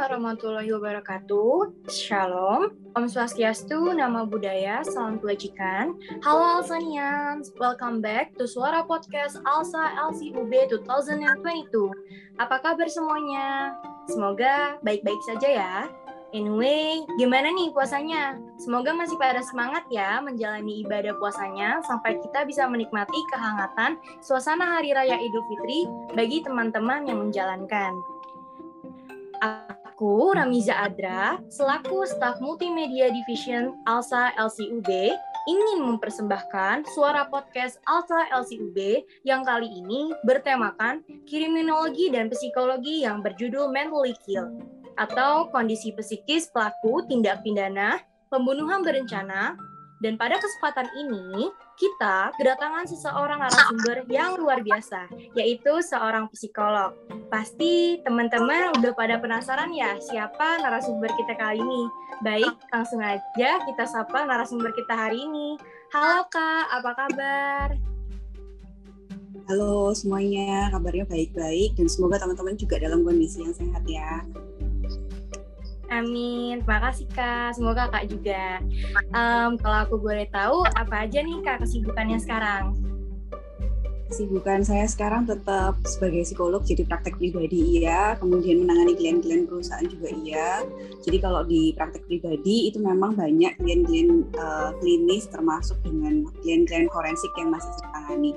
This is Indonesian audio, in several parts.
Warahmatullahi wabarakatuh. Shalom, Om Swastiastu, Nama Budaya, Salam Kebajikan. Halo Alsanians, welcome back to Suara Podcast Alsa LCUB 2022. Apa kabar semuanya? Semoga baik-baik saja ya. Anyway, gimana nih puasanya? Semoga masih pada semangat ya menjalani ibadah puasanya sampai kita bisa menikmati kehangatan suasana Hari Raya Idul Fitri bagi teman-teman yang menjalankan. Aku, Ramiza Adra, selaku staf Multimedia Division ALSA LCUB, ingin mempersembahkan suara podcast ALSA LCUB yang kali ini bertemakan kriminologi dan psikologi yang berjudul Mentally Kill atau kondisi psikis pelaku tindak pidana, pembunuhan berencana, dan pada kesempatan ini kita kedatangan seseorang narasumber yang luar biasa, yaitu seorang psikolog. Pasti teman-teman udah pada penasaran ya siapa narasumber kita kali ini. Baik, langsung aja kita sapa narasumber kita hari ini. Halo Kak, apa kabar? Halo semuanya, kabarnya baik-baik dan semoga teman-teman juga dalam kondisi yang sehat ya. Amin, terima kasih Kak. Semoga Kak juga. Um, kalau aku boleh tahu, apa aja nih Kak kesibukannya sekarang? Kesibukan saya sekarang tetap sebagai psikolog, jadi praktek pribadi iya, kemudian menangani klien-klien perusahaan juga iya. Jadi kalau di praktek pribadi itu memang banyak klien-klien uh, klinis termasuk dengan klien-klien forensik yang masih saya tangani.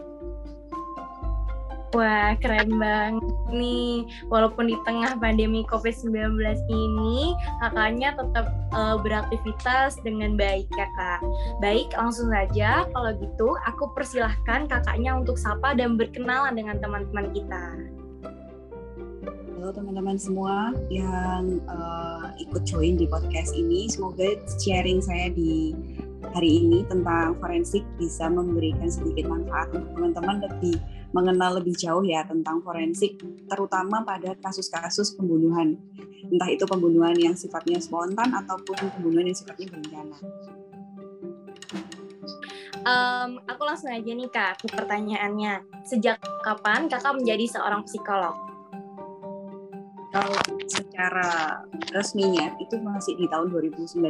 Wah, keren banget nih. Walaupun di tengah pandemi COVID-19 ini, kakaknya tetap uh, beraktivitas dengan baik ya, Kak. Baik, langsung saja. Kalau gitu, aku persilahkan kakaknya untuk sapa dan berkenalan dengan teman-teman kita. Halo teman-teman semua yang uh, ikut join di podcast ini. Semoga sharing saya di hari ini tentang forensik bisa memberikan sedikit manfaat untuk teman-teman lebih mengenal lebih jauh ya tentang forensik, terutama pada kasus-kasus pembunuhan. Entah itu pembunuhan yang sifatnya spontan ataupun pembunuhan yang sifatnya berencana. Um, aku langsung aja nih kak ke pertanyaannya. Sejak kapan kakak menjadi seorang psikolog? Kalau secara resminya itu masih di tahun 2019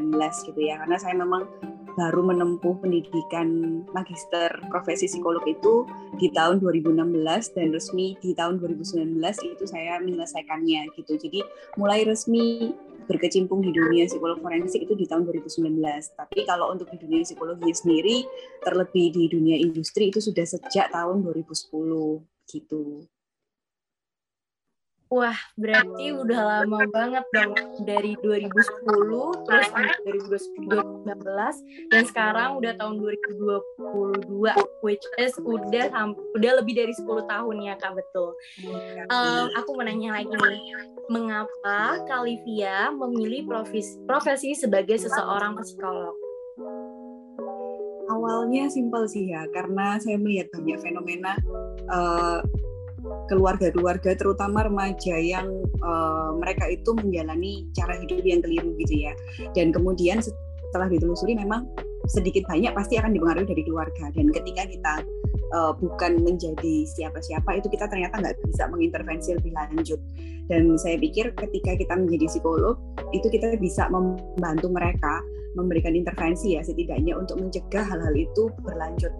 gitu ya, karena saya memang baru menempuh pendidikan magister profesi psikolog itu di tahun 2016 dan resmi di tahun 2019 itu saya menyelesaikannya gitu. Jadi mulai resmi berkecimpung di dunia psikolog forensik itu di tahun 2019. Tapi kalau untuk di dunia psikologi sendiri, terlebih di dunia industri itu sudah sejak tahun 2010 gitu. Wah, berarti udah lama banget dong dari 2010 terus sampai 2019 dan sekarang udah tahun 2022 which is udah udah lebih dari 10 tahun ya Kak betul. Um, aku mau nanya lagi nih, mengapa Kalivia memilih profesi, profesi sebagai seseorang psikolog? Awalnya simpel sih ya, karena saya melihat banyak fenomena uh, keluarga-keluarga terutama remaja yang uh, mereka itu menjalani cara hidup yang keliru gitu ya. Dan kemudian setelah ditelusuri memang sedikit banyak pasti akan dipengaruhi dari keluarga. Dan ketika kita uh, bukan menjadi siapa-siapa itu kita ternyata nggak bisa mengintervensi lebih lanjut. Dan saya pikir ketika kita menjadi psikolog itu kita bisa membantu mereka memberikan intervensi ya setidaknya untuk mencegah hal-hal itu berlanjut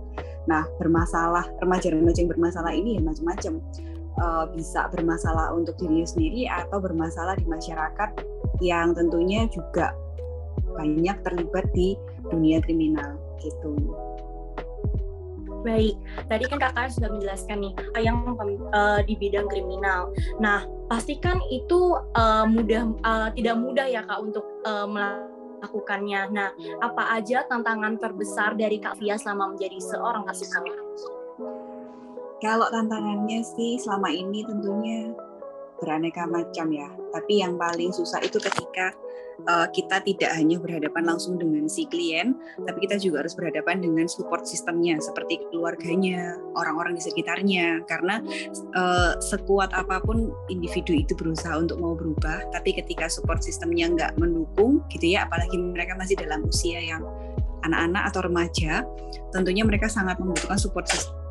Nah, bermasalah remaja-remaja yang bermasalah ini ya macam-macam. Uh, bisa bermasalah untuk dirinya sendiri atau bermasalah di masyarakat yang tentunya juga banyak terlibat di dunia kriminal gitu. Baik, tadi kan kakak sudah menjelaskan nih yang uh, di bidang kriminal. Nah, pastikan itu uh, mudah uh, tidak mudah ya kak untuk uh, melakukan melakukannya. Nah, apa aja tantangan terbesar dari Kak Fia selama menjadi seorang psikolog? Kalau tantangannya sih selama ini tentunya beraneka macam ya. Tapi yang paling susah itu ketika uh, kita tidak hanya berhadapan langsung dengan si klien, tapi kita juga harus berhadapan dengan support sistemnya seperti keluarganya, orang-orang di sekitarnya. Karena uh, sekuat apa pun individu itu berusaha untuk mau berubah, tapi ketika support sistemnya nggak mendukung, gitu ya, apalagi mereka masih dalam usia yang anak-anak atau remaja, tentunya mereka sangat membutuhkan support system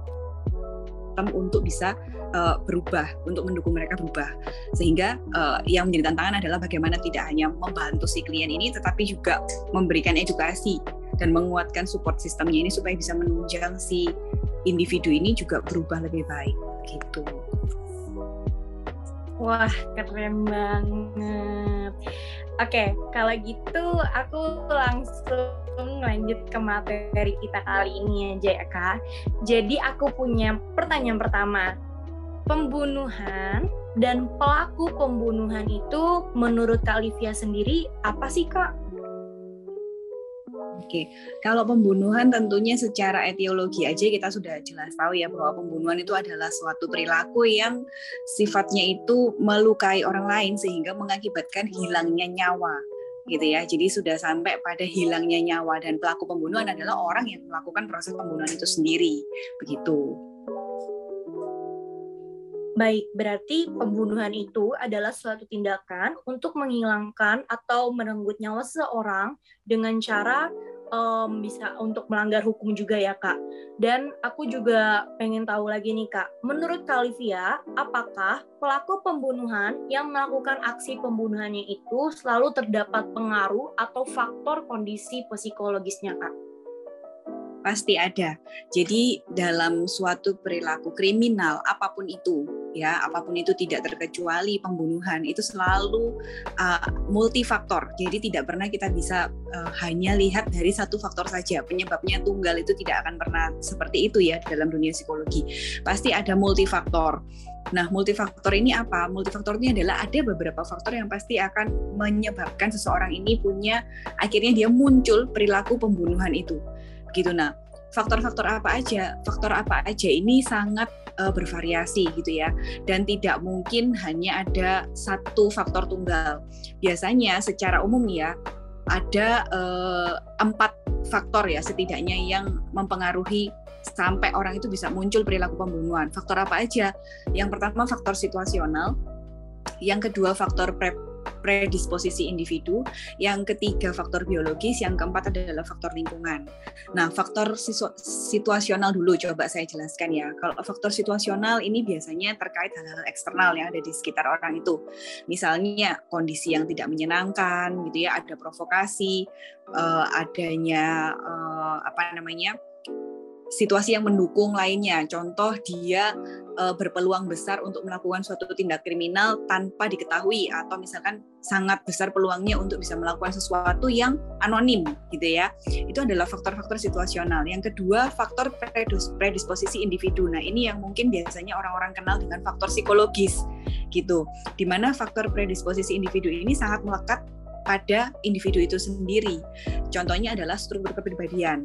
sistem untuk bisa uh, berubah, untuk mendukung mereka berubah. Sehingga uh, yang menjadi tantangan adalah bagaimana tidak hanya membantu si klien ini, tetapi juga memberikan edukasi dan menguatkan support sistemnya ini supaya bisa menunjang si individu ini juga berubah lebih baik gitu. Wah, keren banget. Oke, kalau gitu aku langsung lanjut ke materi kita kali ini ya, Kak. Jadi aku punya pertanyaan pertama pembunuhan dan pelaku pembunuhan itu menurut Kak Livia sendiri apa sih Kak? Oke, kalau pembunuhan tentunya secara etiologi aja kita sudah jelas tahu ya bahwa pembunuhan itu adalah suatu perilaku yang sifatnya itu melukai orang lain sehingga mengakibatkan hilangnya nyawa gitu ya. Jadi sudah sampai pada hilangnya nyawa dan pelaku pembunuhan adalah orang yang melakukan proses pembunuhan itu sendiri. Begitu. Baik, berarti pembunuhan itu adalah suatu tindakan untuk menghilangkan atau merenggut nyawa seseorang dengan cara um, bisa untuk melanggar hukum juga ya kak. Dan aku juga pengen tahu lagi nih kak, menurut Kalivia, apakah pelaku pembunuhan yang melakukan aksi pembunuhannya itu selalu terdapat pengaruh atau faktor kondisi psikologisnya kak? Pasti ada. Jadi dalam suatu perilaku kriminal apa pun itu, ya apa pun itu tidak terkecuali pembunuhan itu selalu uh, multifaktor. Jadi tidak pernah kita bisa uh, hanya lihat dari satu faktor saja. Penyebabnya tunggal itu tidak akan pernah seperti itu ya dalam dunia psikologi. Pasti ada multifaktor. Nah, multifaktor ini apa? Multifaktor ini adalah ada beberapa faktor yang pasti akan menyebabkan seseorang ini punya akhirnya dia muncul perilaku pembunuhan itu gitu. Nah, faktor-faktor apa aja? Faktor apa aja ini sangat uh, bervariasi gitu ya. Dan tidak mungkin hanya ada satu faktor tunggal. Biasanya secara umum ya ada uh, empat faktor ya setidaknya yang mempengaruhi sampai orang itu bisa muncul perilaku pembunuhan. Faktor apa aja? Yang pertama faktor situasional, yang kedua faktor pre predisposisi individu, yang ketiga faktor biologis, yang keempat adalah faktor lingkungan. Nah, faktor situasional dulu coba saya jelaskan ya. Kalau faktor situasional ini biasanya terkait hal-hal eksternal yang ada di sekitar orang itu. Misalnya kondisi yang tidak menyenangkan gitu ya, ada provokasi, uh, adanya uh, apa namanya? Situasi yang mendukung lainnya. Contoh dia e, berpeluang besar untuk melakukan suatu tindak kriminal tanpa diketahui atau misalkan sangat besar peluangnya untuk bisa melakukan sesuatu yang anonim gitu ya. Itu adalah faktor-faktor situasional. Yang kedua, faktor predisposisi individu. Nah, ini yang mungkin biasanya orang-orang kenal dengan faktor psikologis gitu. Di mana faktor predisposisi individu ini sangat melekat pada individu itu sendiri. Contohnya adalah struktur kepribadian.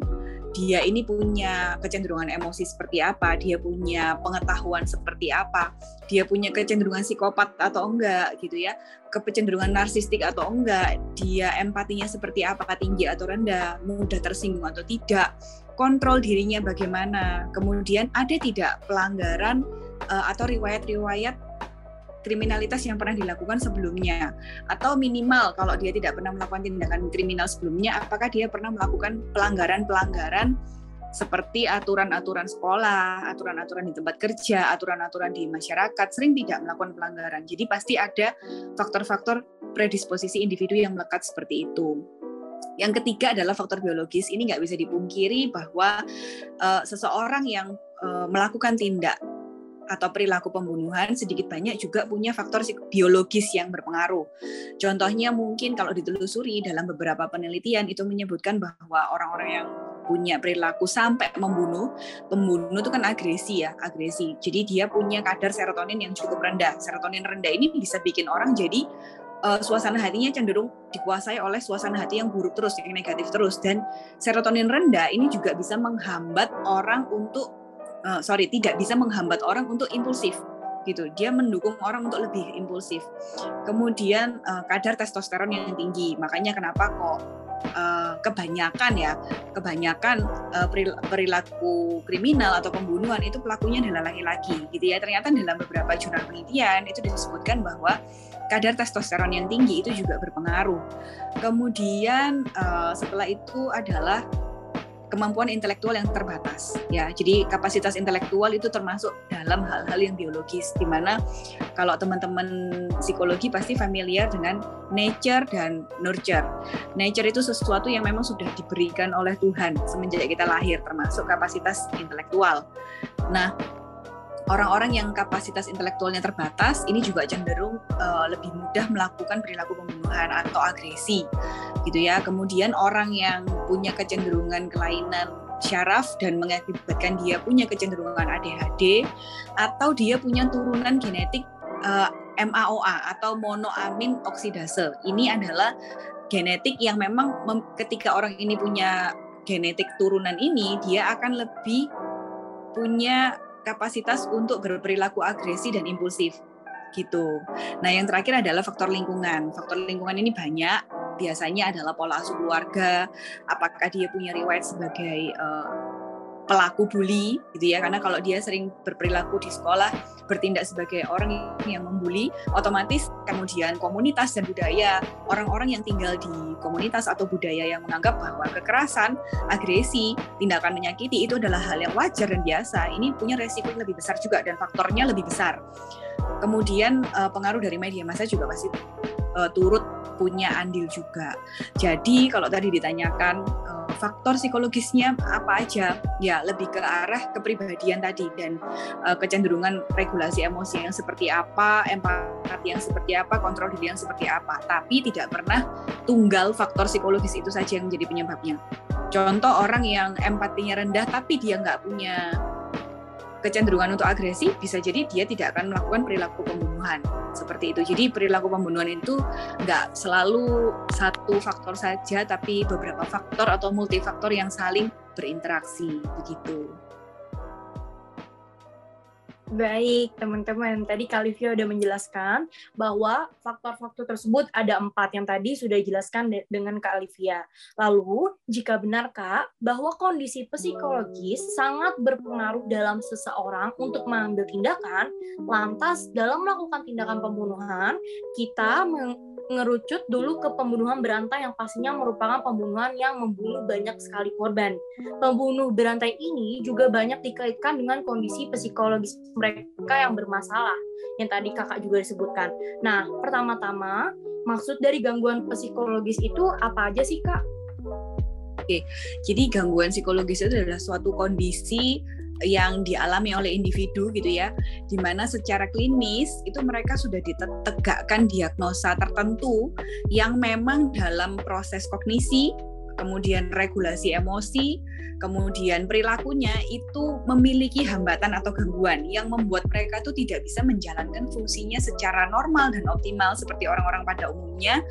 Dia ini punya kecenderungan emosi seperti apa, dia punya pengetahuan seperti apa, dia punya kecenderungan psikopat atau enggak gitu ya, kecenderungan narsistik atau enggak, dia empatinya seperti apa, tinggi atau rendah, mudah tersinggung atau tidak, kontrol dirinya bagaimana, kemudian ada tidak pelanggaran uh, atau riwayat-riwayat kriminalitas yang pernah dilakukan sebelumnya atau minimal kalau dia tidak pernah melakukan tindakan kriminal sebelumnya apakah dia pernah melakukan pelanggaran-pelanggaran seperti aturan-aturan sekolah, aturan-aturan di tempat kerja, aturan-aturan di masyarakat, sering tidak melakukan pelanggaran. Jadi pasti ada faktor-faktor predisposisi individu yang melekat seperti itu. Yang ketiga adalah faktor biologis. Ini nggak bisa dipungkiri bahwa uh, seseorang yang uh, melakukan tindak atau perilaku pembunuhan sedikit banyak juga punya faktor biologis yang berpengaruh. Contohnya mungkin kalau ditelusuri dalam beberapa penelitian itu menyebutkan bahwa orang-orang yang punya perilaku sampai membunuh, pembunuh itu kan agresi ya, agresi. Jadi dia punya kadar serotonin yang cukup rendah. Serotonin rendah ini bisa bikin orang jadi uh, suasana hatinya cenderung dikuasai oleh suasana hati yang buruk terus, yang negatif terus. Dan serotonin rendah ini juga bisa menghambat orang untuk uh, sorry tidak bisa menghambat orang untuk impulsif gitu. Dia mendukung orang untuk lebih impulsif. Kemudian uh, kadar testosteron yang tinggi. Makanya kenapa kok uh, kebanyakan ya kebanyakan uh, perilaku kriminal atau pembunuhan itu pelakunya adalah laki-laki gitu ya. Ternyata dalam beberapa jurnal penelitian itu disebutkan bahwa kadar testosteron yang tinggi itu juga berpengaruh. Kemudian uh, setelah itu adalah kemampuan intelektual yang terbatas ya. Jadi kapasitas intelektual itu termasuk dalam hal-hal yang biologis di mana kalau teman-teman psikologi pasti familiar dengan nature dan nurture. Nature itu sesuatu yang memang sudah diberikan oleh Tuhan semenjak kita lahir termasuk kapasitas intelektual. Nah orang-orang yang kapasitas intelektualnya terbatas ini juga cenderung uh, lebih mudah melakukan perilaku pembunuhan atau agresi gitu ya. Kemudian orang yang punya kecenderungan kelainan syaraf dan mengakibatkan dia punya kecenderungan ADHD atau dia punya turunan genetik uh, eh, MAOA atau monoamin oksidase. Ini adalah genetik yang memang ketika orang ini punya genetik turunan ini dia akan lebih punya kapasitas untuk berperilaku agresi dan impulsif gitu. Nah, yang terakhir adalah faktor lingkungan. Faktor lingkungan ini banyak, biasanya adalah pola asuh keluarga, apakah dia punya riwayat sebagai uh, pelaku bully gitu ya. Karena kalau dia sering berperilaku di sekolah bertindak sebagai orang yang membuli otomatis kemudian komunitas dan budaya orang-orang yang tinggal di komunitas atau budaya yang menganggap bahwa kekerasan agresi tindakan menyakiti itu adalah hal yang wajar dan biasa ini punya resiko yang lebih besar juga dan faktornya lebih besar. Kemudian eh, pengaruh dari media massa juga pasti uh, turut punya andil juga. Jadi kalau tadi ditanyakan uh, faktor psikologisnya apa aja, ya lebih ke arah kepribadian tadi dan uh, kecenderungan regulasi emosi yang seperti apa, empati yang seperti apa, kontrol diri yang seperti apa. Tapi tidak pernah tunggal faktor psikologis itu saja yang menjadi penyebabnya. Contoh orang yang empatinya rendah tapi dia nggak punya kecenderungan untuk agresi bisa jadi dia tidak akan melakukan perilaku pembunuhan seperti itu. Jadi perilaku pembunuhan itu nggak selalu satu faktor saja, tapi beberapa faktor atau multifaktor yang saling berinteraksi begitu. Baik, teman-teman. Tadi Kalivia udah menjelaskan bahwa faktor-faktor tersebut ada empat yang tadi sudah dijelaskan de dengan Kak. Lalu, jika benar Kak, bahwa kondisi psikologis sangat berpengaruh dalam seseorang untuk mengambil tindakan, lantas dalam melakukan tindakan pembunuhan, kita ngerucut dulu ke pembunuhan berantai yang pastinya merupakan pembunuhan yang membunuh banyak sekali korban. Pembunuh berantai ini juga banyak dikaitkan dengan kondisi psikologis mereka yang bermasalah, yang tadi kakak juga disebutkan. Nah, pertama-tama, maksud dari gangguan psikologis itu apa aja sih kak? Oke, jadi gangguan psikologis itu adalah suatu kondisi yang dialami oleh individu gitu ya, di mana secara klinis itu mereka sudah ditegakkan diagnosa tertentu yang memang dalam proses kognisi kemudian regulasi emosi, kemudian perilakunya itu memiliki hambatan atau gangguan yang membuat mereka itu tidak bisa menjalankan fungsinya secara normal dan optimal seperti orang-orang pada umumnya,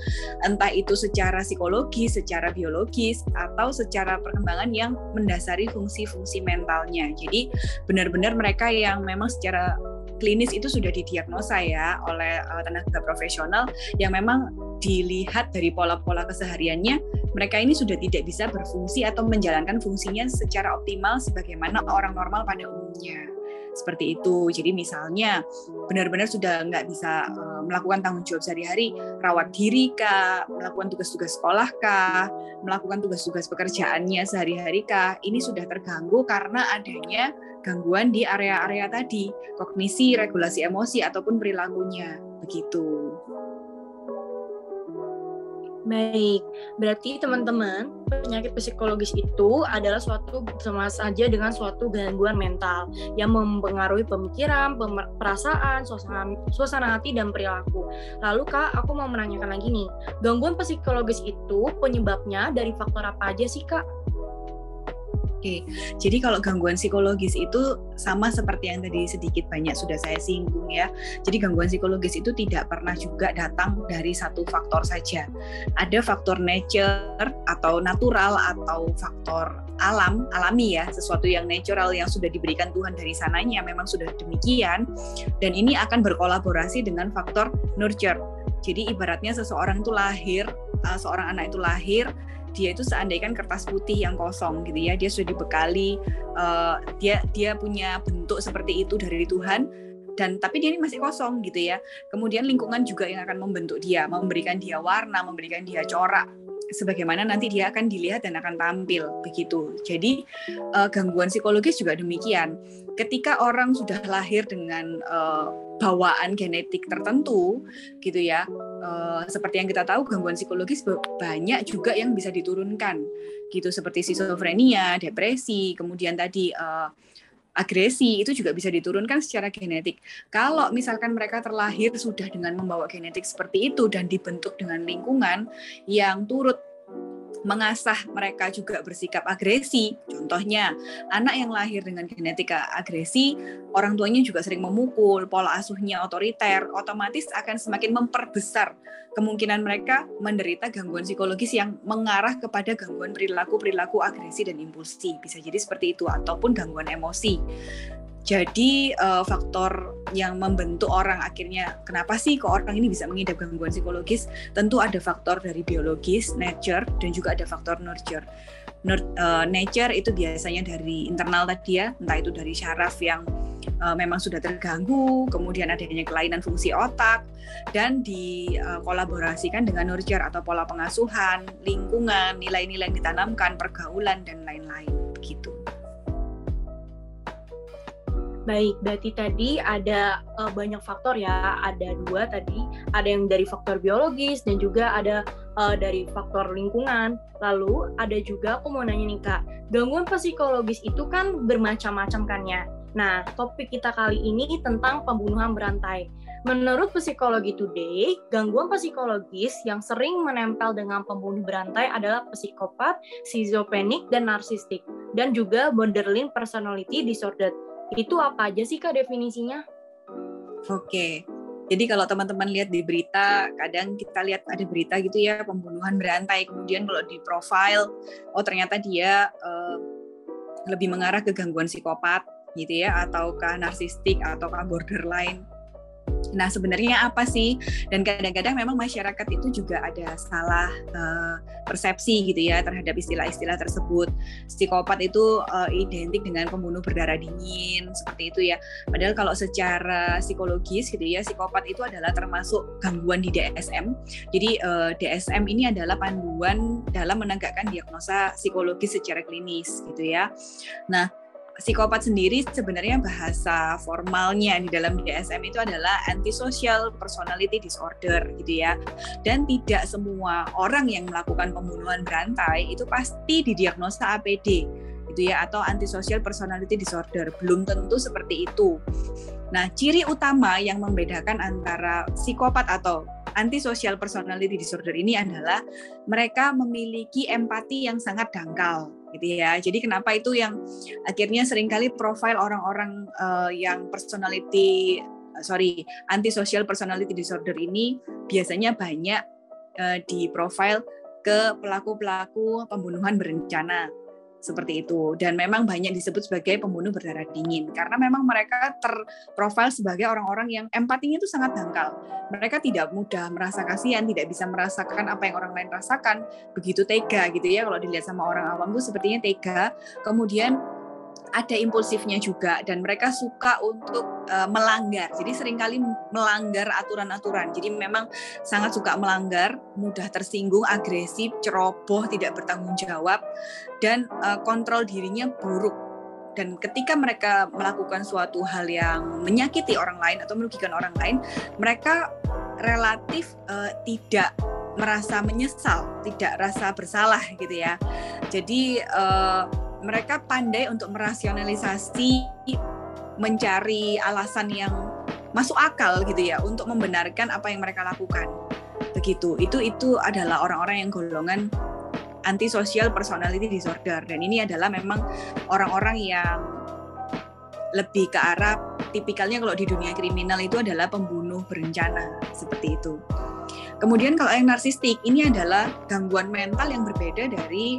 entah itu secara psikologi, secara biologis, atau secara perkembangan yang mendasari fungsi-fungsi mentalnya. Jadi benar-benar mereka yang memang secara klinis itu sudah didiagnosa ya oleh uh, tenaga profesional yang memang dilihat dari pola-pola kesehariannya mereka ini sudah tidak bisa berfungsi atau menjalankan fungsinya secara optimal sebagaimana orang normal pada umumnya seperti itu. Jadi misalnya benar-benar sudah nggak bisa uh, melakukan tanggung jawab sehari-hari, rawat diri kah, melakukan tugas-tugas sekolah kah, melakukan tugas-tugas pekerjaannya sehari-hari kah, ini sudah terganggu karena adanya gangguan di area-area tadi, kognisi, regulasi emosi ataupun perilakunya. Begitu. Baik, berarti teman-teman penyakit psikologis itu adalah suatu sama saja dengan suatu gangguan mental yang mempengaruhi pemikiran, perasaan, suasana, suasana hati dan perilaku. Lalu kak, aku mau menanyakan lagi nih, gangguan psikologis itu penyebabnya dari faktor apa aja sih kak? Oke, jadi kalau gangguan psikologis itu sama seperti yang tadi sedikit banyak sudah saya singgung ya. Jadi gangguan psikologis itu tidak pernah juga datang dari satu faktor saja. Ada faktor nature atau natural atau faktor alam, alami ya, sesuatu yang natural yang sudah diberikan Tuhan dari sananya memang sudah demikian dan ini akan berkolaborasi dengan faktor nurture. Jadi ibaratnya seseorang itu lahir, uh, seorang anak itu lahir dia itu seandainya kertas putih yang kosong gitu ya dia sudah dibekali uh, dia dia punya bentuk seperti itu dari Tuhan dan tapi dia ini masih kosong gitu ya kemudian lingkungan juga yang akan membentuk dia memberikan dia warna memberikan dia corak sebagaimana nanti dia akan dilihat dan akan tampil begitu. Jadi uh, gangguan psikologis juga demikian. Ketika orang sudah lahir dengan uh, bawaan genetik tertentu, gitu ya, uh, seperti yang kita tahu gangguan psikologis banyak juga yang bisa diturunkan, gitu seperti skizofrenia, depresi, kemudian tadi uh, agresi itu juga bisa diturunkan secara genetik. Kalau misalkan mereka terlahir sudah dengan membawa genetik seperti itu dan dibentuk dengan lingkungan yang turut mengasah mereka juga bersikap agresi. Contohnya, anak yang lahir dengan genetika agresi, orang tuanya juga sering memukul, pola asuhnya otoriter, otomatis akan semakin memperbesar kemungkinan mereka menderita gangguan psikologis yang mengarah kepada gangguan perilaku-perilaku agresi dan impulsi. Bisa jadi seperti itu ataupun gangguan emosi. Jadi uh, faktor yang membentuk orang akhirnya kenapa sih kok orang ini bisa mengidap gangguan psikologis? Tentu ada faktor dari biologis, nature dan juga ada faktor nurture. Nur, uh, nature itu biasanya dari internal tadi ya, entah itu dari syaraf yang uh, memang sudah terganggu, kemudian adanya kelainan fungsi otak dan dikolaborasikan uh, dengan nurture atau pola pengasuhan, lingkungan, nilai-nilai yang ditanamkan, pergaulan dan lain-lain begitu. Baik, berarti tadi ada uh, banyak faktor ya, ada dua tadi, ada yang dari faktor biologis dan juga ada uh, dari faktor lingkungan. Lalu ada juga aku mau nanya nih kak, gangguan psikologis itu kan bermacam-macam kan ya. Nah, topik kita kali ini tentang pembunuhan berantai. Menurut Psikologi Today, gangguan psikologis yang sering menempel dengan pembunuh berantai adalah psikopat, schizophrenic, dan narsistik, dan juga borderline personality disorder itu apa aja sih Kak definisinya? Oke. Jadi kalau teman-teman lihat di berita, kadang kita lihat ada berita gitu ya pembunuhan berantai. Kemudian kalau di profile, oh ternyata dia uh, lebih mengarah ke gangguan psikopat gitu ya, ataukah narsistik, ataukah borderline Nah, sebenarnya apa sih? Dan kadang-kadang memang masyarakat itu juga ada salah uh, persepsi gitu ya terhadap istilah-istilah tersebut. Psikopat itu uh, identik dengan pembunuh berdarah dingin seperti itu ya. Padahal kalau secara psikologis gitu ya, psikopat itu adalah termasuk gangguan di DSM. Jadi uh, eh, DSM ini adalah panduan dalam menegakkan diagnosa psikologis secara klinis gitu ya. Nah, psikopat sendiri sebenarnya bahasa formalnya di dalam DSM itu adalah antisocial personality disorder gitu ya. Dan tidak semua orang yang melakukan pembunuhan berantai itu pasti didiagnosa APD gitu ya atau antisocial personality disorder. Belum tentu seperti itu. Nah, ciri utama yang membedakan antara psikopat atau antisocial personality disorder ini adalah mereka memiliki empati yang sangat dangkal gitu ya. Jadi kenapa itu yang akhirnya sering kali profil orang-orang uh, yang personality uh, sorry antisocial personality disorder ini biasanya banyak uh, di profil ke pelaku-pelaku pembunuhan berencana seperti itu. Dan memang banyak disebut sebagai pembunuh berdarah dingin. Karena memang mereka terprofil sebagai orang-orang yang empatinya itu sangat dangkal. Mereka tidak mudah merasa kasihan tidak bisa merasakan apa yang orang lain rasakan. Begitu tega gitu ya kalau dilihat sama orang awam itu sepertinya tega. Kemudian ada impulsifnya juga dan mereka suka untuk uh, melanggar. Jadi sering kali melanggar aturan-aturan. Jadi memang sangat suka melanggar, mudah tersinggung, agresif, ceroboh, tidak bertanggung jawab dan uh, kontrol dirinya buruk. Dan ketika mereka melakukan suatu hal yang menyakiti orang lain atau merugikan orang lain, mereka relatif uh, tidak merasa menyesal, tidak rasa bersalah gitu ya. Jadi uh, mereka pandai untuk merasionalisasi mencari alasan yang masuk akal gitu ya untuk membenarkan apa yang mereka lakukan. Begitu. Itu itu adalah orang-orang yang golongan antisocial personality disorder. Dan ini adalah memang orang-orang yang lebih ke arah tipikalnya kalau di dunia kriminal itu adalah pembunuh berencana seperti itu. Kemudian kalau yang narsistik ini adalah gangguan mental yang berbeda dari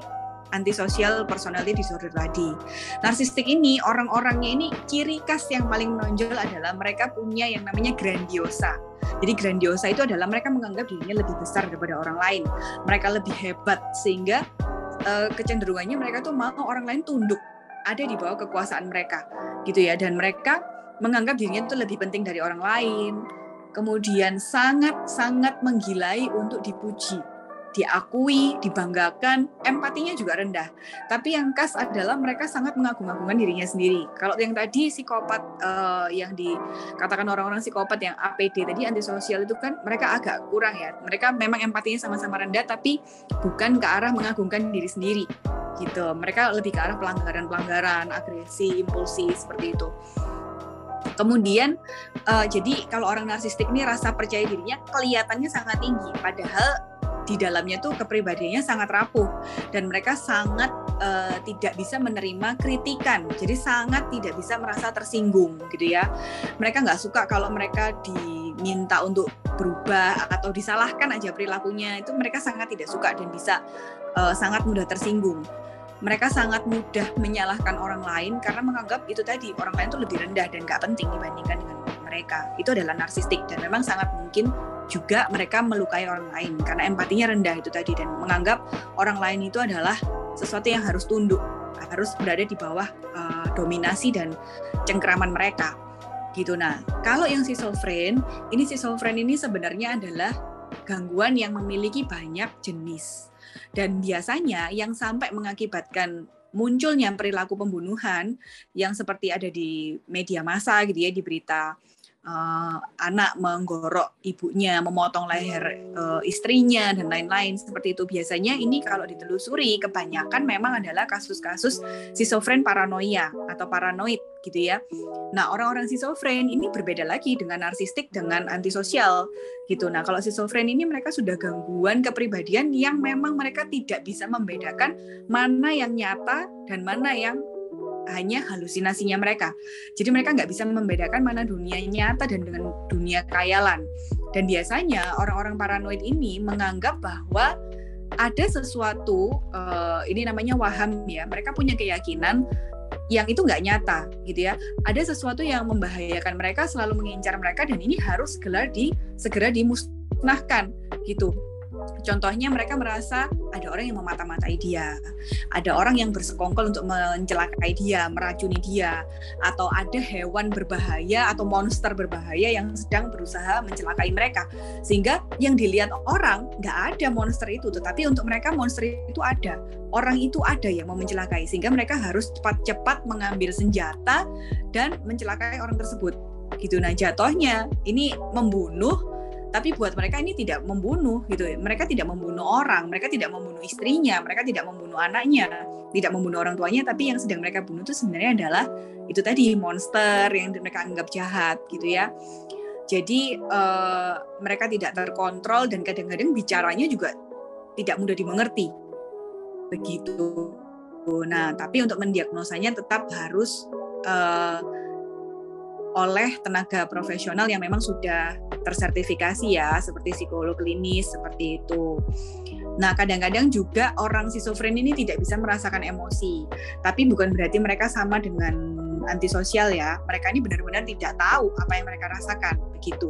antisocial personality disorder tadi. Narsistik ini orang-orangnya ini ciri khas yang paling menonjol adalah mereka punya yang namanya grandiosa. Jadi grandiosa itu adalah mereka menganggap dirinya lebih besar daripada orang lain. Mereka lebih hebat sehingga uh, kecenderungannya mereka tuh mau orang lain tunduk ada di bawah kekuasaan mereka gitu ya dan mereka menganggap dirinya itu lebih penting dari orang lain. Kemudian sangat-sangat menggilai untuk dipuji diakui, dibanggakan, empatinya juga rendah. Tapi yang khas adalah mereka sangat mengagung-agungkan dirinya sendiri. Kalau yang tadi psikopat uh, yang dikatakan orang-orang psikopat yang APD tadi antisosial itu kan mereka agak kurang ya. Mereka memang empatinya sama-sama rendah tapi bukan ke arah mengagungkan diri sendiri gitu. Mereka lebih ke arah pelanggaran-pelanggaran, agresi, impulsi seperti itu. Kemudian uh, jadi kalau orang narsistik ini rasa percaya dirinya kelihatannya sangat tinggi, padahal di dalamnya tuh kepribadiannya sangat rapuh. Dan mereka sangat uh, tidak bisa menerima kritikan. Jadi sangat tidak bisa merasa tersinggung gitu ya. Mereka nggak suka kalau mereka diminta untuk berubah atau disalahkan aja perilakunya. Itu mereka sangat tidak suka dan bisa uh, sangat mudah tersinggung. Mereka sangat mudah menyalahkan orang lain karena menganggap itu tadi orang lain itu lebih rendah dan gak penting dibandingkan dengan mereka. Itu adalah narsistik dan memang sangat mungkin juga mereka melukai orang lain karena empatinya rendah itu tadi dan menganggap orang lain itu adalah sesuatu yang harus tunduk, harus berada di bawah uh, dominasi dan cengkeraman mereka. Gitu. Nah, kalau yang schizofren, ini schizofren ini sebenarnya adalah gangguan yang memiliki banyak jenis dan biasanya yang sampai mengakibatkan munculnya perilaku pembunuhan yang seperti ada di media massa gitu ya di berita uh, anak menggorok ibunya, memotong leher uh, istrinya dan lain-lain seperti itu. Biasanya ini kalau ditelusuri kebanyakan memang adalah kasus-kasus schizofren paranoia atau paranoid gitu ya. Nah, orang-orang schizofren ini berbeda lagi dengan narsistik dengan antisosial gitu. Nah, kalau schizofren ini mereka sudah gangguan kepribadian yang memang mereka tidak bisa membedakan mana yang nyata dan mana yang hanya halusinasinya mereka. Jadi mereka nggak bisa membedakan mana dunia nyata dan dengan dunia kayalan. Dan biasanya orang-orang paranoid ini menganggap bahwa ada sesuatu uh, ini namanya waham ya. Mereka punya keyakinan yang itu nggak nyata gitu ya. Ada sesuatu yang membahayakan mereka, selalu mengincar mereka dan ini harus segera di segera dimusnahkan gitu. Contohnya mereka merasa ada orang yang memata-matai dia, ada orang yang bersekongkol untuk mencelakai dia, meracuni dia, atau ada hewan berbahaya atau monster berbahaya yang sedang berusaha mencelakai mereka. Sehingga yang dilihat orang nggak ada monster itu, tetapi untuk mereka monster itu ada. Orang itu ada yang mau mencelakai, sehingga mereka harus cepat-cepat mengambil senjata dan mencelakai orang tersebut. Gitu. Nah jatuhnya ini membunuh tapi buat mereka ini tidak membunuh gitu. Mereka tidak membunuh orang mereka tidak membunuh istrinya mereka tidak membunuh anaknya tidak membunuh orang tuanya. Tapi yang sedang mereka bunuh itu sebenarnya adalah itu tadi monster yang mereka anggap jahat gitu ya. Jadi uh, mereka tidak terkontrol dan kadang-kadang bicaranya juga tidak mudah dimengerti. Begitu. Nah tapi untuk mendiagnosanya tetap harus uh, oleh tenaga profesional yang memang sudah tersertifikasi ya, seperti psikolog klinis seperti itu. Nah, kadang-kadang juga orang schizofren ini tidak bisa merasakan emosi, tapi bukan berarti mereka sama dengan antisosial ya. Mereka ini benar-benar tidak tahu apa yang mereka rasakan, begitu.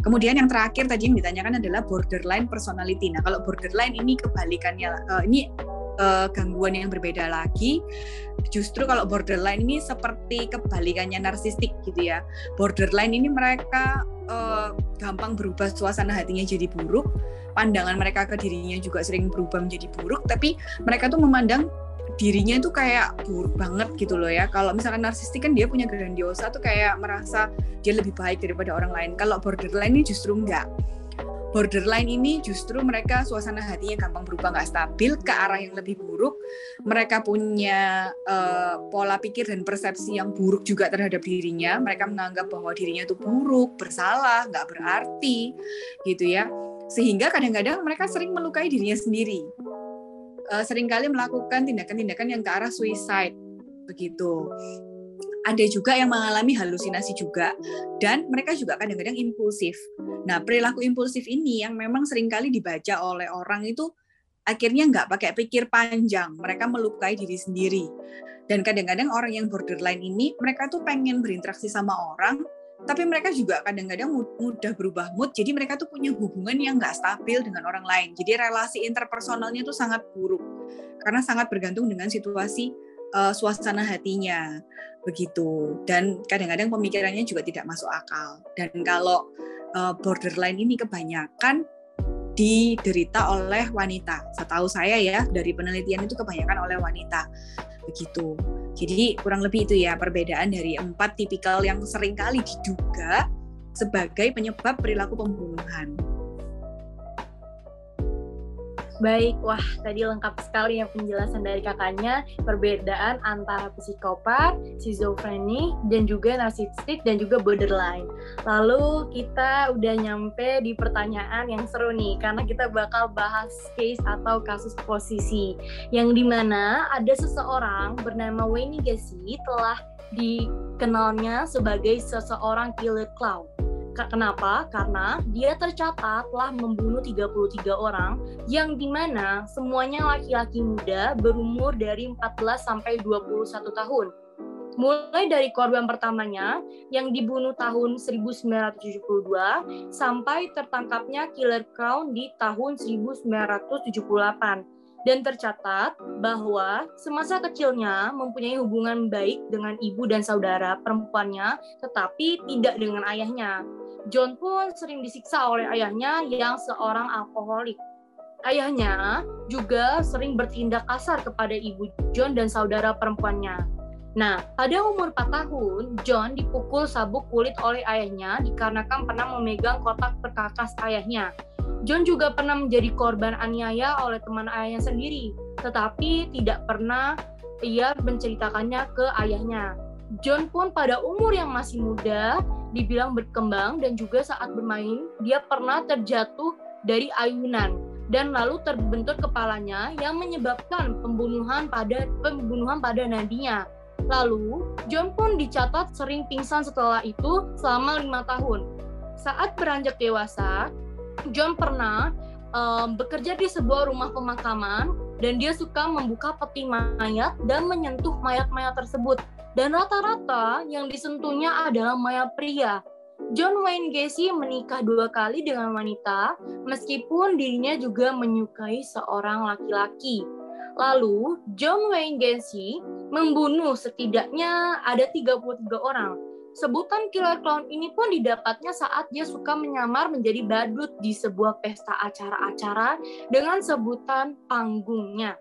Kemudian yang terakhir tadi yang ditanyakan adalah borderline personality. Nah, kalau borderline ini kebalikannya, uh, ini uh, gangguan yang berbeda lagi. Justru kalau borderline ini seperti kebalikannya narsistik gitu ya. Borderline ini mereka uh, gampang berubah suasana hatinya jadi buruk, pandangan mereka ke dirinya juga sering berubah menjadi buruk, tapi mereka tuh memandang dirinya itu kayak buruk banget gitu loh ya. Kalau misalkan narsistik kan dia punya grandiosa tuh kayak merasa dia lebih baik daripada orang lain. Kalau borderline ini justru enggak borderline ini justru mereka suasana hatinya gampang berubah nggak stabil ke arah yang lebih buruk. Mereka punya uh, pola pikir dan persepsi yang buruk juga terhadap dirinya. Mereka menganggap bahwa dirinya itu buruk bersalah nggak berarti gitu ya. Sehingga kadang-kadang mereka sering melukai dirinya sendiri. Uh, sering kali melakukan tindakan-tindakan yang ke arah suicide begitu ada juga yang mengalami halusinasi juga dan mereka juga kadang-kadang impulsif. Nah, perilaku impulsif ini yang memang sering kali dibaca oleh orang itu akhirnya nggak pakai pikir panjang, mereka melukai diri sendiri. Dan kadang-kadang orang yang borderline ini mereka tuh pengen berinteraksi sama orang, tapi mereka juga kadang-kadang mudah berubah mood, jadi mereka tuh punya hubungan yang nggak stabil dengan orang lain. Jadi relasi interpersonalnya tuh sangat buruk karena sangat bergantung dengan situasi uh, suasana hatinya begitu dan kadang-kadang pemikirannya juga tidak masuk akal dan kalau uh, borderline ini kebanyakan diderita oleh wanita. Setahu saya ya dari penelitian itu kebanyakan oleh wanita. Begitu. Jadi kurang lebih itu ya perbedaan dari empat tipikal yang sering kali diduga sebagai penyebab perilaku pembunuhan. Baik, wah tadi lengkap sekali ya penjelasan dari kakaknya. Perbedaan antara psikopat, schizofreni, dan juga narsistik dan juga borderline. Lalu kita udah nyampe di pertanyaan yang seru nih karena kita bakal bahas case atau kasus posisi. Yang di mana ada seseorang bernama Wayne Gacy telah dikenalnya sebagai seseorang killer clown Kenapa? Karena dia tercatat telah membunuh 33 orang yang di mana semuanya laki-laki muda berumur dari 14 sampai 21 tahun. Mulai dari korban pertamanya yang dibunuh tahun 1972 sampai tertangkapnya Killer Crown di tahun 1978 dan tercatat bahwa semasa kecilnya mempunyai hubungan baik dengan ibu dan saudara perempuannya, tetapi tidak dengan ayahnya. John pun sering disiksa oleh ayahnya yang seorang alkoholik. Ayahnya juga sering bertindak kasar kepada ibu John dan saudara perempuannya. Nah, pada umur 4 tahun, John dipukul sabuk kulit oleh ayahnya dikarenakan pernah memegang kotak perkakas ayahnya. John juga pernah menjadi korban aniaya oleh teman ayahnya sendiri, tetapi tidak pernah ia menceritakannya ke ayahnya. John pun pada umur yang masih muda dibilang berkembang dan juga saat bermain dia pernah terjatuh dari ayunan dan lalu terbentur kepalanya yang menyebabkan pembunuhan pada pembunuhan pada nadinya. Lalu John pun dicatat sering pingsan setelah itu selama lima tahun. Saat beranjak dewasa, John pernah um, bekerja di sebuah rumah pemakaman dan dia suka membuka peti mayat dan menyentuh mayat-mayat tersebut dan rata-rata yang disentuhnya adalah mayat pria. John Wayne Gacy menikah dua kali dengan wanita, meskipun dirinya juga menyukai seorang laki-laki. Lalu, John Wayne Gacy membunuh setidaknya ada 33 orang. Sebutan killer clown ini pun didapatnya saat dia suka menyamar menjadi badut di sebuah pesta acara-acara dengan sebutan panggungnya.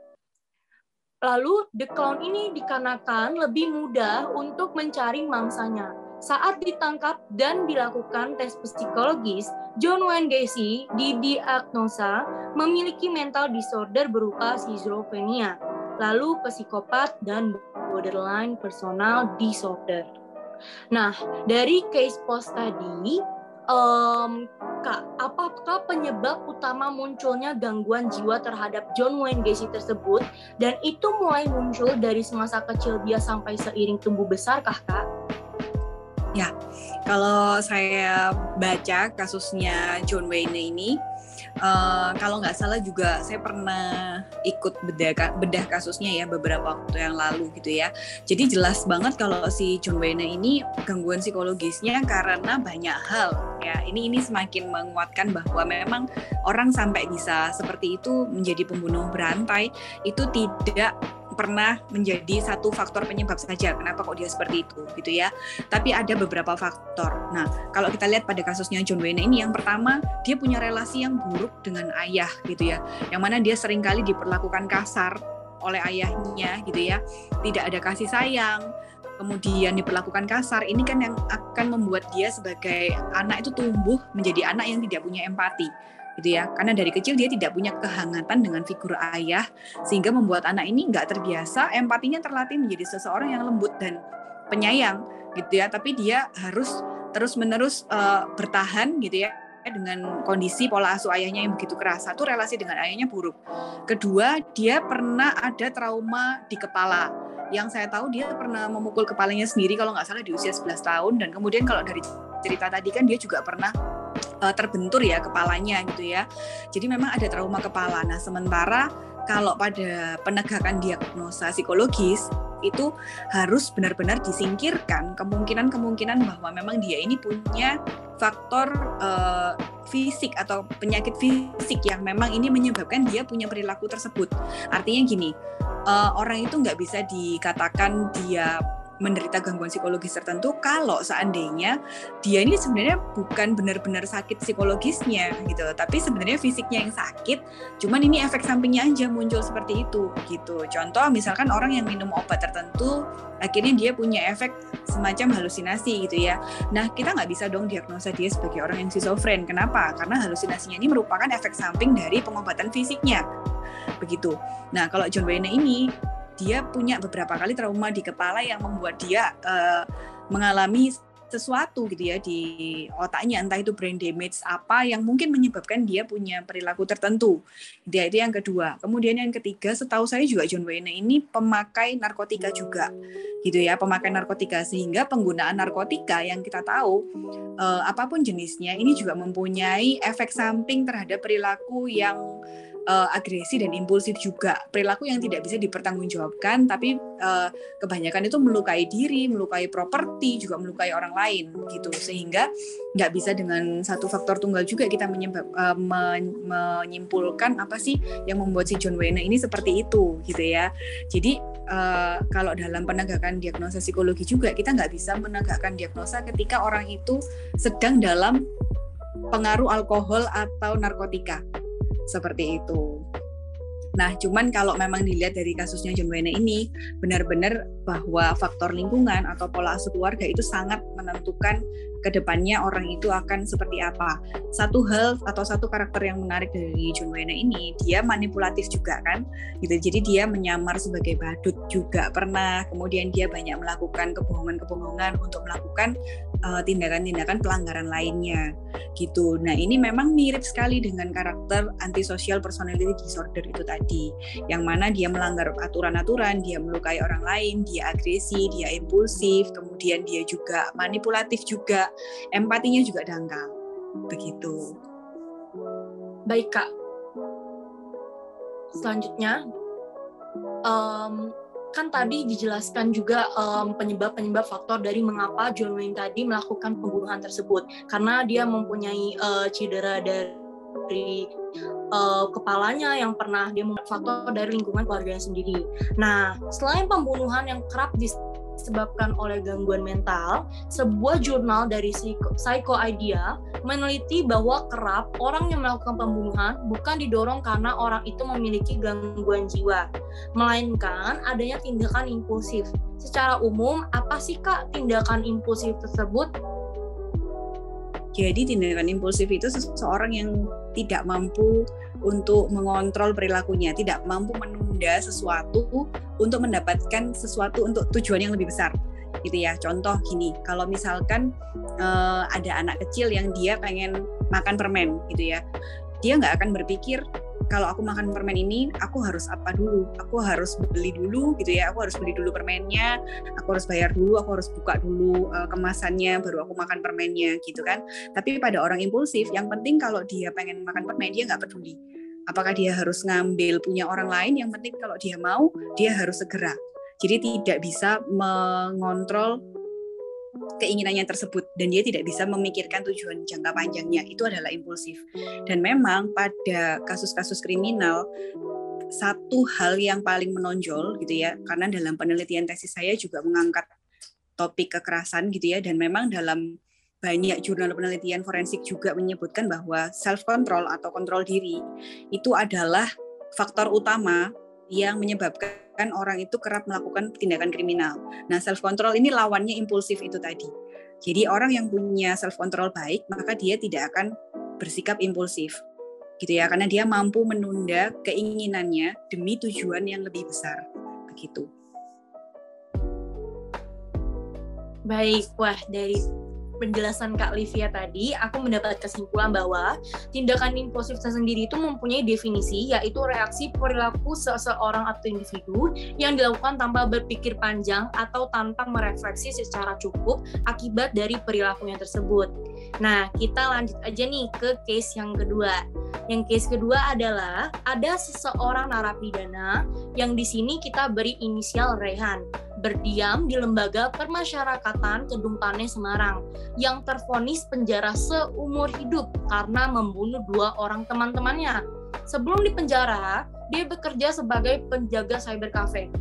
Lalu The Clown ini dikarenakan lebih mudah untuk mencari mangsanya. Saat ditangkap dan dilakukan tes psikologis, John Wayne Gacy didiagnosa memiliki mental disorder berupa schizophrenia, lalu psikopat dan borderline personal disorder. Nah, dari case post tadi, um, Kak, apakah penyebab utama munculnya gangguan jiwa terhadap John Wayne Gacy tersebut dan itu mulai muncul dari semasa kecil dia sampai seiring tumbuh besar kah, Kak? Ya, kalau saya baca kasusnya John Wayne ini, uh, kalau nggak salah juga saya pernah ikut bedah bedah kasusnya ya beberapa waktu yang lalu gitu ya. Jadi jelas banget kalau si John ini gangguan psikologisnya karena banyak hal ya. Ini ini semakin menguatkan bahwa memang orang sampai bisa seperti itu menjadi pembunuh berantai itu tidak pernah menjadi satu faktor penyebab saja kenapa kok dia seperti itu gitu ya. Tapi ada beberapa faktor. Nah kalau kita lihat pada kasusnya John Wayne ini yang pertama dia punya relasi yang buruk dengan ayah gitu ya. Yang mana dia sering kali diperlakukan kasar oleh ayahnya gitu ya. Tidak ada kasih sayang kemudian diperlakukan kasar. Ini kan yang akan membuat dia sebagai anak itu tumbuh menjadi anak yang tidak punya empati gitu ya. Karena dari kecil dia tidak punya kehangatan dengan figur ayah sehingga membuat anak ini nggak terbiasa empatinya terlatih menjadi seseorang yang lembut dan penyayang gitu ya. Tapi dia harus terus menerus uh, bertahan gitu ya dengan kondisi pola asuh ayahnya yang begitu keras. Satu relasi dengan ayahnya buruk. Kedua dia pernah ada trauma di kepala. Yang saya tahu dia pernah memukul kepalanya sendiri kalau nggak salah di usia 11 tahun. Dan kemudian kalau dari cerita tadi kan dia juga pernah uh, terbentur ya kepalanya gitu ya. Jadi memang ada trauma kepala. Nah, sementara kalau pada penegakan diagnosa psikologis itu harus benar-benar disingkirkan kemungkinan-kemungkinan bahwa memang dia ini punya faktor uh, fisik atau penyakit fisik yang memang ini menyebabkan dia punya perilaku tersebut. Artinya gini, uh, orang itu nggak bisa dikatakan dia menderita gangguan psikologis tertentu kalau seandainya dia ini sebenarnya bukan benar-benar sakit psikologisnya gitu tapi sebenarnya fisiknya yang sakit cuman ini efek sampingnya aja muncul seperti itu gitu. Contoh misalkan orang yang minum obat tertentu akhirnya dia punya efek semacam halusinasi gitu ya. Nah kita nggak bisa dong diagnosa dia sebagai orang yang schizofren kenapa? Karena halusinasinya ini merupakan efek samping dari pengobatan fisiknya. Begitu. Nah kalau John Wayne ini dia punya beberapa kali trauma di kepala yang membuat dia uh, mengalami sesuatu gitu ya di otaknya entah itu brain damage apa yang mungkin menyebabkan dia punya perilaku tertentu. Dia itu yang kedua. Kemudian yang ketiga, setahu saya juga John Wayne ini pemakai narkotika juga. Gitu ya, pemakai narkotika sehingga penggunaan narkotika yang kita tahu uh, apa pun jenisnya ini juga mempunyai efek samping terhadap perilaku yang uh, agresi dan impulsif juga. Perilaku yang tidak bisa dipertanggungjawabkan tapi uh, kebanyakan itu melukai diri melukai properti juga melukai orang lain gitu. Sehingga nggak bisa dengan satu faktor tunggal juga kita menyebab, uh, men menyimpulkan apa sih yang membuat si John Wayne ini seperti itu gitu ya. Jadi uh, kalau dalam penegakan diagnosa psikologi juga kita nggak bisa menegakkan diagnosa ketika orang itu sedang dalam pengaruh alkohol atau narkotika seperti itu. Nah, cuman kalau memang dilihat dari kasusnya John Wayne ini, benar-benar bahwa faktor lingkungan atau pola asuh keluarga itu sangat menentukan ke depannya orang itu akan seperti apa. Satu hal atau satu karakter yang menarik dari John Wayne ini, dia manipulatif juga kan, gitu. Jadi dia menyamar sebagai badut juga pernah. Kemudian dia banyak melakukan kebohongan-kebohongan untuk melakukan eh, tindakan-tindakan pelanggaran lainnya, gitu. Nah ini memang mirip sekali dengan karakter antisocial personality disorder itu tadi, yang mana dia melanggar aturan-aturan, dia melukai orang lain, dia agresi, dia impulsif, kemudian dia juga manipulatif juga empatinya juga dangkal. Begitu. Baik kak. Selanjutnya, um, kan tadi dijelaskan juga penyebab-penyebab um, faktor dari mengapa John Wayne tadi melakukan pembunuhan tersebut karena dia mempunyai uh, cedera dari uh, kepalanya yang pernah dia faktor dari lingkungan keluarganya sendiri. Nah, selain pembunuhan yang kerap dis disebabkan oleh gangguan mental, sebuah jurnal dari Psycho Idea meneliti bahwa kerap orang yang melakukan pembunuhan bukan didorong karena orang itu memiliki gangguan jiwa, melainkan adanya tindakan impulsif. Secara umum, apa sih Kak tindakan impulsif tersebut? Jadi tindakan impulsif itu seseorang yang tidak mampu untuk mengontrol perilakunya, tidak mampu menunda sesuatu untuk mendapatkan sesuatu untuk tujuan yang lebih besar gitu ya. Contoh gini, kalau misalkan uh, ada anak kecil yang dia pengen makan permen gitu ya, dia nggak akan berpikir kalau aku makan permen ini aku harus apa dulu? Aku harus beli dulu gitu ya aku harus beli dulu permennya aku harus bayar dulu aku harus buka dulu uh, kemasannya baru aku makan permennya gitu kan. Tapi pada orang impulsif yang penting kalau dia pengen makan permen dia nggak peduli. Apakah dia harus ngambil punya orang lain yang penting kalau dia mau dia harus segera. Jadi tidak bisa mengontrol keinginannya tersebut dan dia tidak bisa memikirkan tujuan jangka panjangnya. Itu adalah impulsif. Dan memang pada kasus-kasus kriminal satu hal yang paling menonjol gitu ya karena dalam penelitian tesis saya juga mengangkat topik kekerasan gitu ya dan memang dalam banyak jurnal penelitian forensik juga menyebutkan bahwa self control atau kontrol diri itu adalah faktor utama yang menyebabkan orang itu kerap melakukan tindakan kriminal. Nah, self control ini lawannya impulsif itu tadi. Jadi orang yang punya self control baik, maka dia tidak akan bersikap impulsif. Gitu ya, karena dia mampu menunda keinginannya demi tujuan yang lebih besar. Begitu. Baik, wah dari penjelasan Kak Livia tadi, aku mendapat kesimpulan bahwa tindakan impulsif sendiri itu mempunyai definisi, yaitu reaksi perilaku seseorang atau individu yang dilakukan tanpa berpikir panjang atau tanpa merefleksi secara cukup akibat dari perilakunya tersebut. Nah, kita lanjut aja nih ke case yang kedua. Yang case kedua adalah ada seseorang narapidana yang di sini kita beri inisial Rehan berdiam di Lembaga Permasyarakatan Kedung Tane Semarang yang terfonis penjara seumur hidup karena membunuh dua orang teman-temannya. Sebelum di penjara, dia bekerja sebagai penjaga cyber cafe.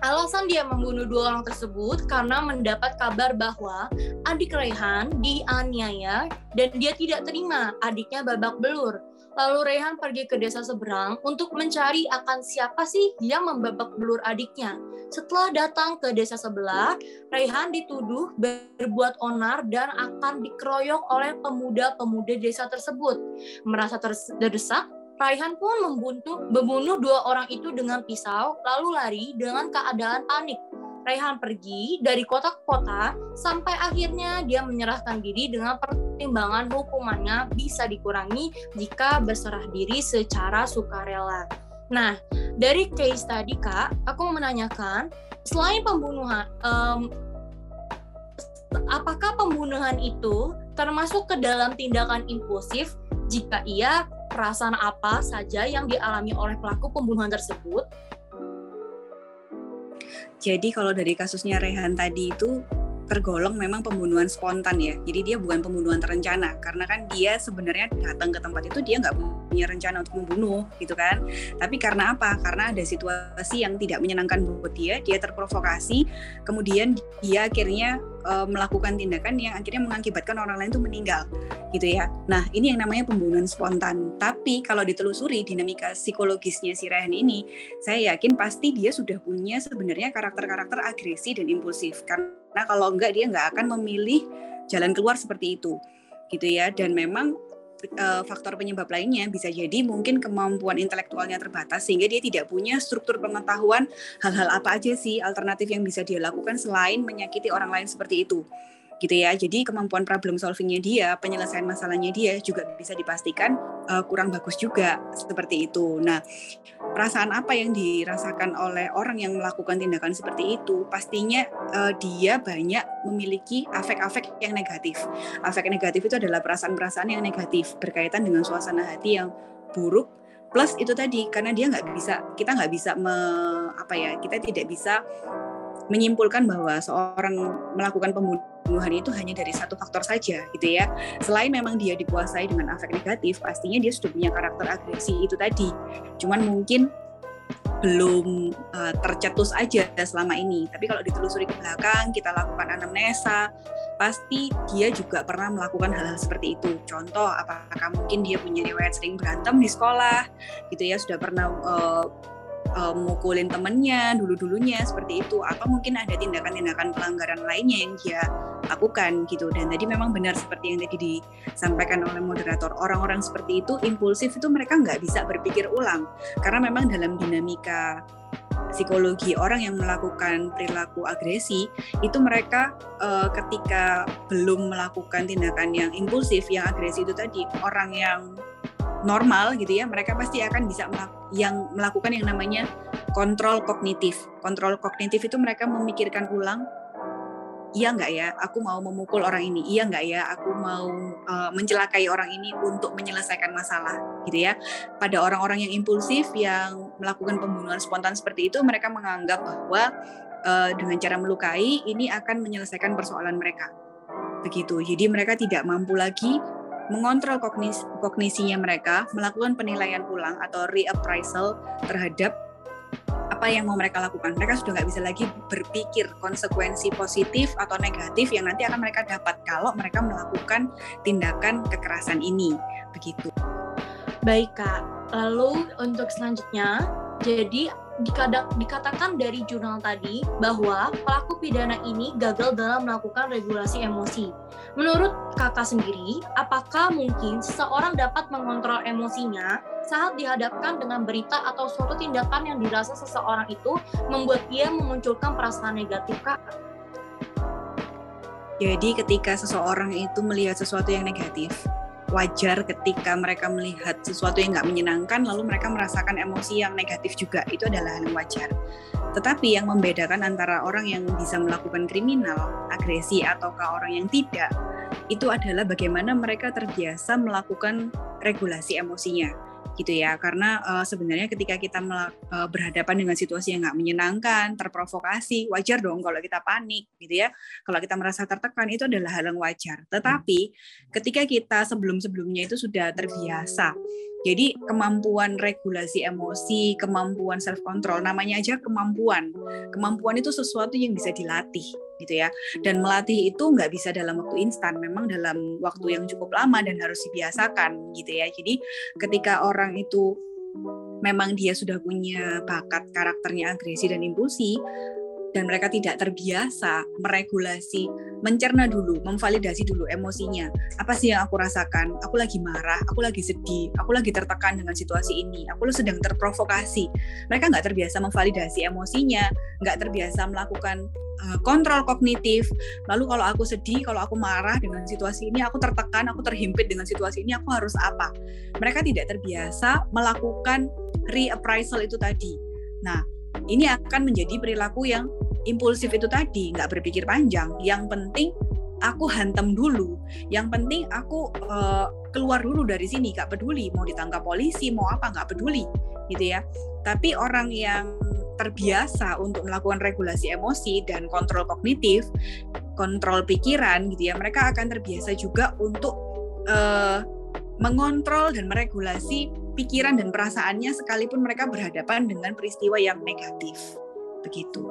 Alasan dia membunuh dua orang tersebut karena mendapat kabar bahwa adik Rehan dianiaya dan dia tidak terima adiknya babak belur. Lalu Rehan pergi ke desa seberang untuk mencari akan siapa sih yang membabak belur adiknya. Setelah datang ke desa sebelah, Rehan dituduh berbuat onar dan akan dikeroyok oleh pemuda-pemuda desa tersebut. Merasa terdesak, Raihan pun membunuh, membunuh dua orang itu dengan pisau, lalu lari dengan keadaan panik. Raihan pergi dari kota ke kota sampai akhirnya dia menyerahkan diri dengan pertimbangan hukumannya bisa dikurangi jika berserah diri secara sukarela. Nah, dari case tadi kak, aku menanyakan selain pembunuhan, um, apakah pembunuhan itu termasuk ke dalam tindakan impulsif jika ia perasaan apa saja yang dialami oleh pelaku pembunuhan tersebut? Jadi kalau dari kasusnya Rehan tadi itu tergolong memang pembunuhan spontan ya. Jadi dia bukan pembunuhan terencana karena kan dia sebenarnya datang ke tempat itu dia nggak punya rencana untuk membunuh gitu kan. Tapi karena apa? Karena ada situasi yang tidak menyenangkan buat dia, dia terprovokasi, kemudian dia akhirnya uh, melakukan tindakan yang akhirnya mengakibatkan orang lain itu meninggal gitu ya. Nah ini yang namanya pembunuhan spontan. Tapi kalau ditelusuri dinamika psikologisnya si Rehan ini, saya yakin pasti dia sudah punya sebenarnya karakter-karakter agresi dan impulsif. Karena kalau enggak dia nggak akan memilih jalan keluar seperti itu gitu ya. Dan memang uh, faktor penyebab lainnya bisa jadi mungkin kemampuan intelektualnya terbatas sehingga dia tidak punya struktur pengetahuan hal-hal apa aja sih alternatif yang bisa dia lakukan selain menyakiti orang lain seperti itu gitu ya. Jadi kemampuan problem solvingnya dia, penyelesaian masalahnya dia juga bisa dipastikan uh, kurang bagus juga seperti itu. Nah, perasaan apa yang dirasakan oleh orang yang melakukan tindakan seperti itu? Pastinya uh, dia banyak memiliki afek-afek yang negatif. Afek negatif itu adalah perasaan-perasaan yang negatif berkaitan dengan suasana hati yang buruk plus itu tadi karena dia nggak bisa kita nggak bisa me, apa ya kita tidak bisa menyimpulkan bahwa seorang melakukan pembunuhan itu hanya dari satu faktor saja gitu ya. Selain memang dia dikuasai dengan afek negatif, pastinya dia sudah punya karakter agresi itu tadi. Cuman mungkin belum uh, tercetus aja selama ini. Tapi kalau ditelusuri ke belakang, kita lakukan anamnesa, pasti dia juga pernah melakukan hal-hal seperti itu. Contoh, apakah mungkin dia punya riwayat sering berantem di sekolah, gitu ya, sudah pernah uh, uh, mukulin temennya dulu-dulunya seperti itu. Apa mungkin ada tindakan-tindakan pelanggaran lainnya yang dia lakukan gitu. Dan tadi memang benar seperti yang tadi disampaikan oleh moderator. Orang-orang seperti itu impulsif itu mereka nggak bisa berpikir ulang. Karena memang dalam dinamika psikologi orang yang melakukan perilaku agresi itu mereka uh, ketika belum melakukan tindakan yang impulsif yang agresi itu tadi orang yang normal gitu ya mereka pasti akan bisa melak yang melakukan yang namanya kontrol kognitif. Kontrol kognitif itu mereka memikirkan ulang iya nggak ya aku mau memukul orang ini iya nggak ya aku mau uh, mencelakai orang ini untuk menyelesaikan masalah gitu ya. Pada orang-orang yang impulsif yang melakukan pembunuhan spontan seperti itu mereka menganggap bahwa uh, dengan cara melukai ini akan menyelesaikan persoalan mereka. Begitu. Jadi mereka tidak mampu lagi mengontrol kognis, kognisinya mereka, melakukan penilaian ulang atau reappraisal terhadap apa yang mau mereka lakukan. Mereka sudah nggak bisa lagi berpikir konsekuensi positif atau negatif yang nanti akan mereka dapat kalau mereka melakukan tindakan kekerasan ini. Begitu. Baik Kak, lalu untuk selanjutnya, jadi dikatakan dari jurnal tadi bahwa pelaku pidana ini gagal dalam melakukan regulasi emosi. Menurut kakak sendiri, apakah mungkin seseorang dapat mengontrol emosinya saat dihadapkan dengan berita atau suatu tindakan yang dirasa seseorang itu membuat dia memunculkan perasaan negatif, Kak? Jadi ketika seseorang itu melihat sesuatu yang negatif, wajar ketika mereka melihat sesuatu yang nggak menyenangkan lalu mereka merasakan emosi yang negatif juga. Itu adalah hal yang wajar. Tetapi yang membedakan antara orang yang bisa melakukan kriminal agresi ataukah orang yang tidak itu adalah bagaimana mereka terbiasa melakukan regulasi emosinya gitu ya. Karena uh, sebenarnya ketika kita uh, berhadapan dengan situasi yang nggak menyenangkan terprovokasi wajar dong kalau kita panik gitu ya. Kalau kita merasa tertekan itu adalah hal yang wajar. Tetapi ketika kita sebelum sebelumnya itu sudah terbiasa Jadi kemampuan regulasi emosi, kemampuan self control, namanya aja kemampuan. Kemampuan itu sesuatu yang bisa dilatih gitu ya. Dan melatih itu nggak bisa dalam waktu instan, memang dalam waktu yang cukup lama dan harus dibiasakan gitu ya. Jadi ketika orang itu memang dia sudah punya bakat karakternya agresi dan impulsi, dan mereka tidak terbiasa meregulasi, mencerna dulu, memvalidasi dulu emosinya. Apa sih yang aku rasakan? Aku lagi marah, aku lagi sedih, aku lagi tertekan dengan situasi ini, aku sedang terprovokasi. Mereka nggak terbiasa memvalidasi emosinya, nggak terbiasa melakukan uh, kontrol kognitif. Lalu kalau aku sedih, kalau aku marah dengan situasi ini, aku tertekan, aku terhimpit dengan situasi ini, aku harus apa? Mereka tidak terbiasa melakukan reappraisal itu tadi. Nah, ini akan menjadi perilaku yang impulsif itu tadi nggak berpikir panjang. Yang penting aku hantam dulu. Yang penting aku uh, keluar dulu dari sini nggak peduli mau ditangkap polisi mau apa nggak peduli gitu ya. Tapi orang yang terbiasa untuk melakukan regulasi emosi dan kontrol kognitif kontrol pikiran gitu ya mereka akan terbiasa juga untuk uh, mengontrol dan meregulasi pikiran dan perasaannya sekalipun mereka berhadapan dengan peristiwa yang negatif begitu.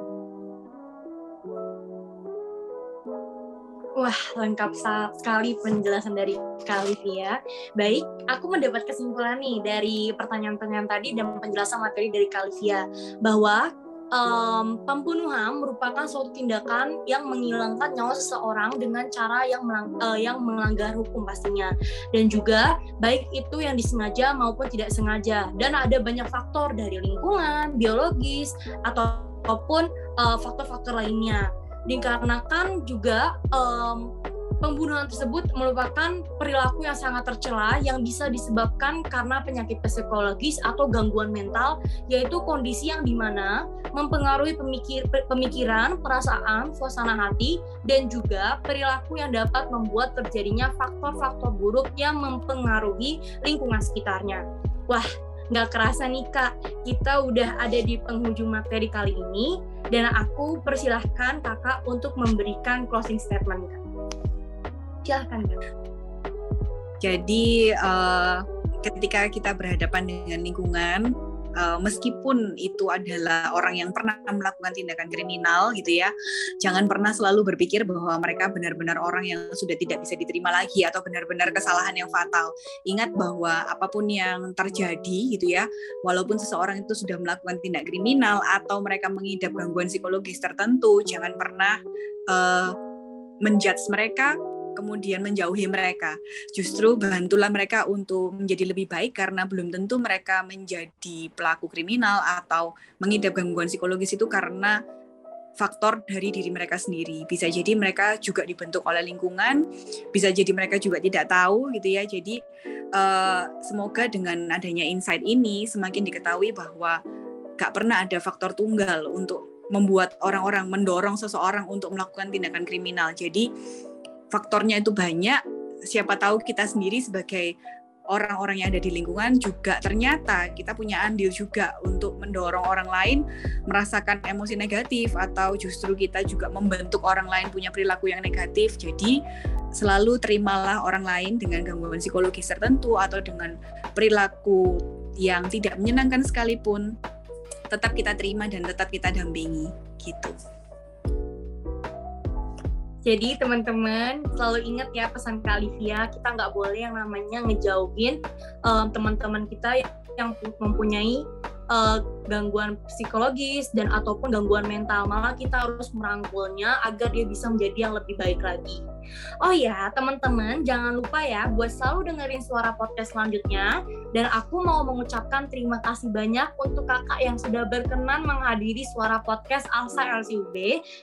Wah, lengkap sekali penjelasan dari Kalivia. Baik, aku mendapat kesimpulan nih dari pertanyaan-pertanyaan tadi dan penjelasan materi dari Kalivia bahwa um, pembunuhan merupakan suatu tindakan yang menghilangkan nyawa seseorang dengan cara yang melang uh, yang melanggar hukum pastinya. Dan juga baik itu yang disengaja maupun tidak sengaja. Dan ada banyak faktor dari lingkungan biologis ataupun uh, faktor-faktor lainnya. Dikarenakan juga um, pembunuhan tersebut merupakan perilaku yang sangat tercela yang bisa disebabkan karena penyakit psikologis atau gangguan mental, yaitu kondisi yang di mana mempengaruhi pemikir, pemikiran, perasaan, suasana hati, dan juga perilaku yang dapat membuat terjadinya faktor-faktor buruk yang mempengaruhi lingkungan sekitarnya. Wah, nggak kerasa nih kak, kita udah ada di penghujung materi kali ini dan aku persilahkan kakak untuk memberikan closing statement kak. Silahkan. Jadi uh, ketika kita berhadapan dengan lingkungan, uh, meskipun itu adalah orang yang pernah melakukan tindakan kriminal gitu ya jangan pernah selalu berpikir bahwa mereka benar-benar orang yang sudah tidak bisa diterima lagi atau benar-benar kesalahan yang fatal ingat bahwa apa pun yang terjadi gitu ya walaupun seseorang itu sudah melakukan tindak kriminal atau mereka mengidap gangguan psikologis tertentu jangan pernah uh, menjudge mereka kemudian menjauhi mereka. Justru bantulah mereka untuk menjadi lebih baik karena belum tentu mereka menjadi pelaku kriminal atau mengidap gangguan psikologis itu karena faktor dari diri mereka sendiri. Bisa jadi mereka juga dibentuk oleh lingkungan, bisa jadi mereka juga tidak tahu gitu ya. Jadi uh, semoga dengan adanya insight ini semakin diketahui bahwa gak pernah ada faktor tunggal untuk membuat orang-orang mendorong seseorang untuk melakukan tindakan kriminal. Jadi faktornya itu banyak siapa tahu kita sendiri sebagai orang-orang yang ada di lingkungan juga ternyata kita punya andil juga untuk mendorong orang lain merasakan emosi negatif atau justru kita juga membentuk orang lain punya perilaku yang negatif. Jadi selalu terimalah orang lain dengan gangguan psikologis tertentu atau dengan perilaku yang tidak menyenangkan sekalipun tetap kita terima dan tetap kita dampingi gitu. Jadi teman-teman selalu ingat ya pesan Kak Olivia, kita nggak boleh yang namanya ngejauhin um, teman-teman kita yang mempunyai uh, gangguan psikologis dan ataupun gangguan mental. Malah kita harus merangkulnya agar dia bisa menjadi yang lebih baik lagi. Oh ya, teman-teman, jangan lupa ya buat selalu dengerin suara podcast selanjutnya. Dan aku mau mengucapkan terima kasih banyak untuk kakak yang sudah berkenan menghadiri suara podcast Alsa LCUB.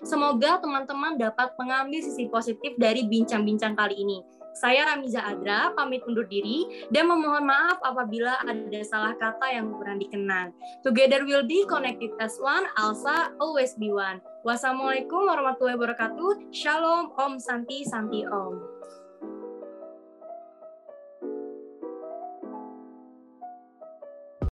Semoga teman-teman dapat mengambil sisi positif dari bincang-bincang kali ini. Saya Ramiza Adra, pamit undur diri dan memohon maaf apabila ada salah kata yang kurang dikenal. Together will be connected as one, Alsa always be one. Wassalamualaikum warahmatullahi wabarakatuh. Shalom, Om Santi, Santi Om.